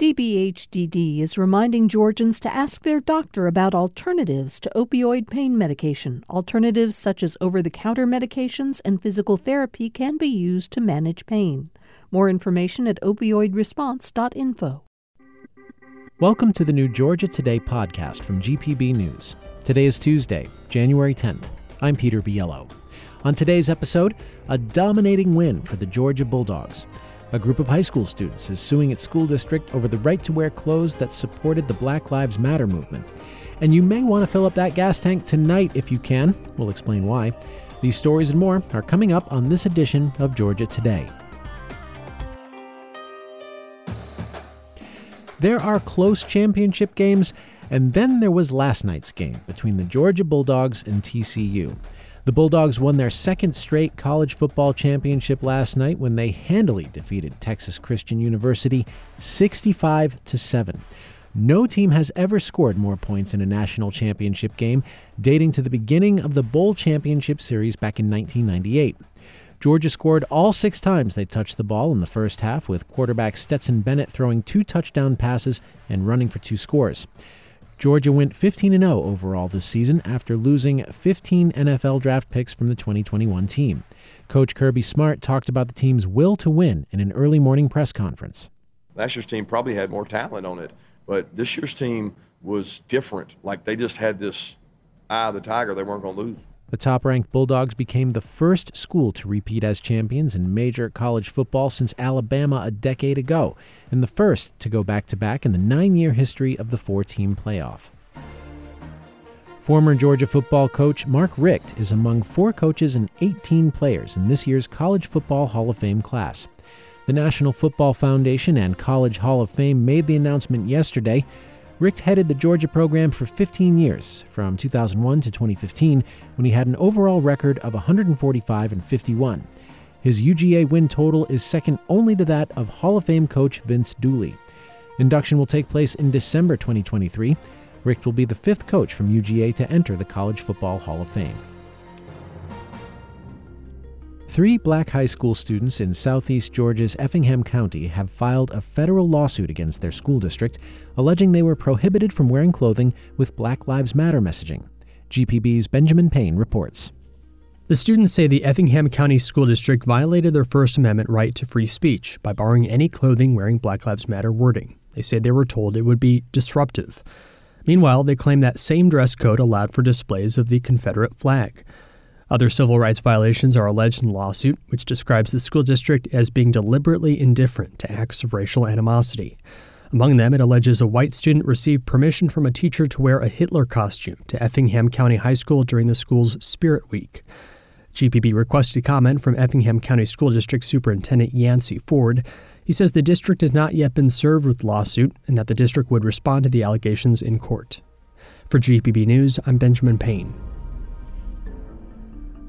DBHDD is reminding Georgians to ask their doctor about alternatives to opioid pain medication. Alternatives such as over the counter medications and physical therapy can be used to manage pain. More information at opioidresponse.info. Welcome to the new Georgia Today podcast from GPB News. Today is Tuesday, January 10th. I'm Peter Biello. On today's episode, a dominating win for the Georgia Bulldogs. A group of high school students is suing its school district over the right to wear clothes that supported the Black Lives Matter movement. And you may want to fill up that gas tank tonight if you can. We'll explain why. These stories and more are coming up on this edition of Georgia Today. There are close championship games, and then there was last night's game between the Georgia Bulldogs and TCU. The Bulldogs won their second straight college football championship last night when they handily defeated Texas Christian University 65 to 7. No team has ever scored more points in a national championship game, dating to the beginning of the Bowl Championship Series back in 1998. Georgia scored all six times they touched the ball in the first half, with quarterback Stetson Bennett throwing two touchdown passes and running for two scores. Georgia went 15 0 overall this season after losing 15 NFL draft picks from the 2021 team. Coach Kirby Smart talked about the team's will to win in an early morning press conference. Last year's team probably had more talent on it, but this year's team was different. Like they just had this eye of the tiger, they weren't going to lose. The top ranked Bulldogs became the first school to repeat as champions in major college football since Alabama a decade ago, and the first to go back to back in the nine year history of the four team playoff. Former Georgia football coach Mark Richt is among four coaches and 18 players in this year's College Football Hall of Fame class. The National Football Foundation and College Hall of Fame made the announcement yesterday. Richt headed the Georgia program for 15 years, from 2001 to 2015, when he had an overall record of 145 and 51. His UGA win total is second only to that of Hall of Fame coach Vince Dooley. Induction will take place in December 2023. Richt will be the fifth coach from UGA to enter the College Football Hall of Fame. Three black high school students in southeast Georgia's Effingham County have filed a federal lawsuit against their school district, alleging they were prohibited from wearing clothing with Black Lives Matter messaging. GPB's Benjamin Payne reports. The students say the Effingham County School District violated their First Amendment right to free speech by barring any clothing wearing Black Lives Matter wording. They say they were told it would be disruptive. Meanwhile, they claim that same dress code allowed for displays of the Confederate flag. Other civil rights violations are alleged in the lawsuit, which describes the school district as being deliberately indifferent to acts of racial animosity. Among them, it alleges a white student received permission from a teacher to wear a Hitler costume to Effingham County High School during the school's Spirit Week. GPB requested comment from Effingham County School District Superintendent Yancey Ford. He says the district has not yet been served with lawsuit and that the district would respond to the allegations in court. For GPB News, I'm Benjamin Payne.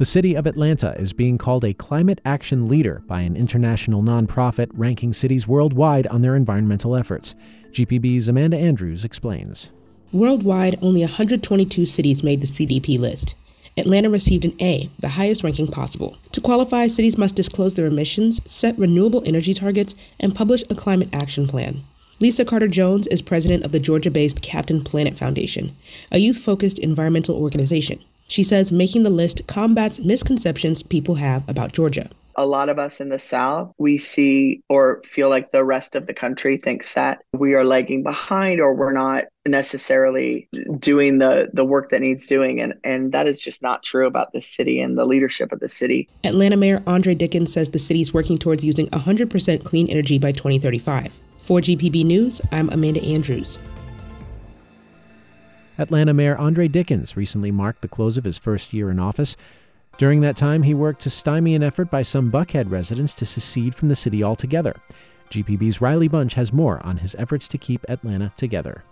The city of Atlanta is being called a climate action leader by an international nonprofit ranking cities worldwide on their environmental efforts. GPB's Amanda Andrews explains. Worldwide, only 122 cities made the CDP list. Atlanta received an A, the highest ranking possible. To qualify, cities must disclose their emissions, set renewable energy targets, and publish a climate action plan. Lisa Carter Jones is president of the Georgia based Captain Planet Foundation, a youth focused environmental organization. She says making the list combats misconceptions people have about Georgia. A lot of us in the South, we see or feel like the rest of the country thinks that we are lagging behind or we're not necessarily doing the, the work that needs doing. And, and that is just not true about this city and the leadership of the city. Atlanta Mayor Andre Dickens says the city is working towards using 100% clean energy by 2035. For GPB News, I'm Amanda Andrews. Atlanta Mayor Andre Dickens recently marked the close of his first year in office. During that time, he worked to stymie an effort by some Buckhead residents to secede from the city altogether. GPB's Riley Bunch has more on his efforts to keep Atlanta together.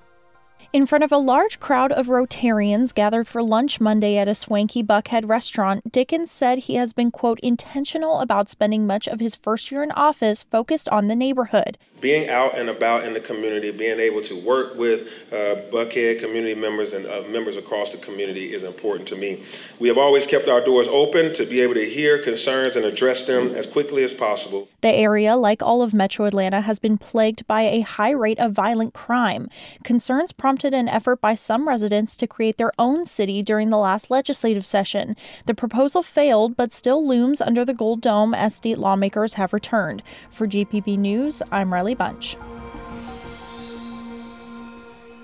In front of a large crowd of Rotarians gathered for lunch Monday at a swanky Buckhead restaurant, Dickens said he has been, quote, intentional about spending much of his first year in office focused on the neighborhood. Being out and about in the community, being able to work with uh, Buckhead community members and uh, members across the community is important to me. We have always kept our doors open to be able to hear concerns and address them as quickly as possible. The area, like all of metro Atlanta, has been plagued by a high rate of violent crime. Concerns prompted an effort by some residents to create their own city during the last legislative session. The proposal failed, but still looms under the Gold Dome as state lawmakers have returned. For GPB News, I'm Riley Bunch.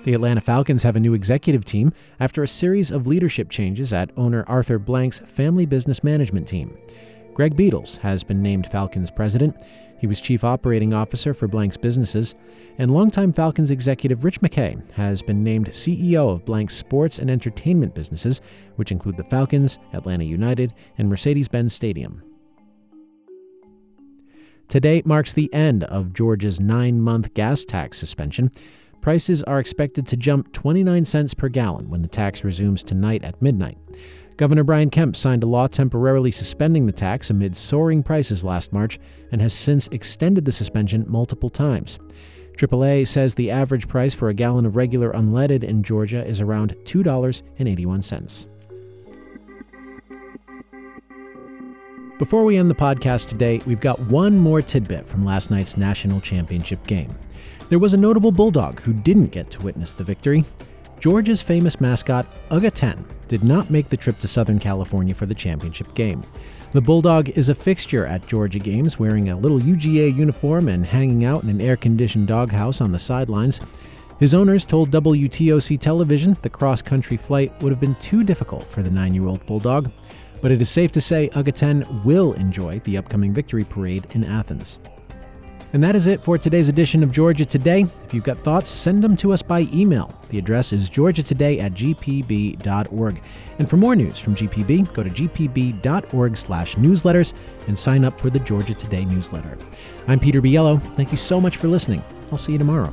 The Atlanta Falcons have a new executive team after a series of leadership changes at owner Arthur Blank's family business management team. Greg Beadles has been named Falcons president. He was chief operating officer for Blank's businesses, and longtime Falcons executive Rich McKay has been named CEO of Blank's sports and entertainment businesses, which include the Falcons, Atlanta United, and Mercedes Benz Stadium. Today marks the end of Georgia's nine month gas tax suspension prices are expected to jump 29 cents per gallon when the tax resumes tonight at midnight. Governor Brian Kemp signed a law temporarily suspending the tax amid soaring prices last March and has since extended the suspension multiple times. AAA says the average price for a gallon of regular unleaded in Georgia is around $2.81. Before we end the podcast today, we've got one more tidbit from last night's national championship game. There was a notable bulldog who didn't get to witness the victory. Georgia's famous mascot, Uga 10, did not make the trip to Southern California for the championship game. The bulldog is a fixture at Georgia games, wearing a little UGA uniform and hanging out in an air conditioned doghouse on the sidelines. His owners told WTOC television the cross country flight would have been too difficult for the nine year old bulldog, but it is safe to say Uga 10 will enjoy the upcoming victory parade in Athens. And that is it for today's edition of Georgia Today. If you've got thoughts, send them to us by email. The address is georgiatoday at gpb.org. And for more news from GPB, go to gpb.org slash newsletters and sign up for the Georgia Today newsletter. I'm Peter Biello. Thank you so much for listening. I'll see you tomorrow.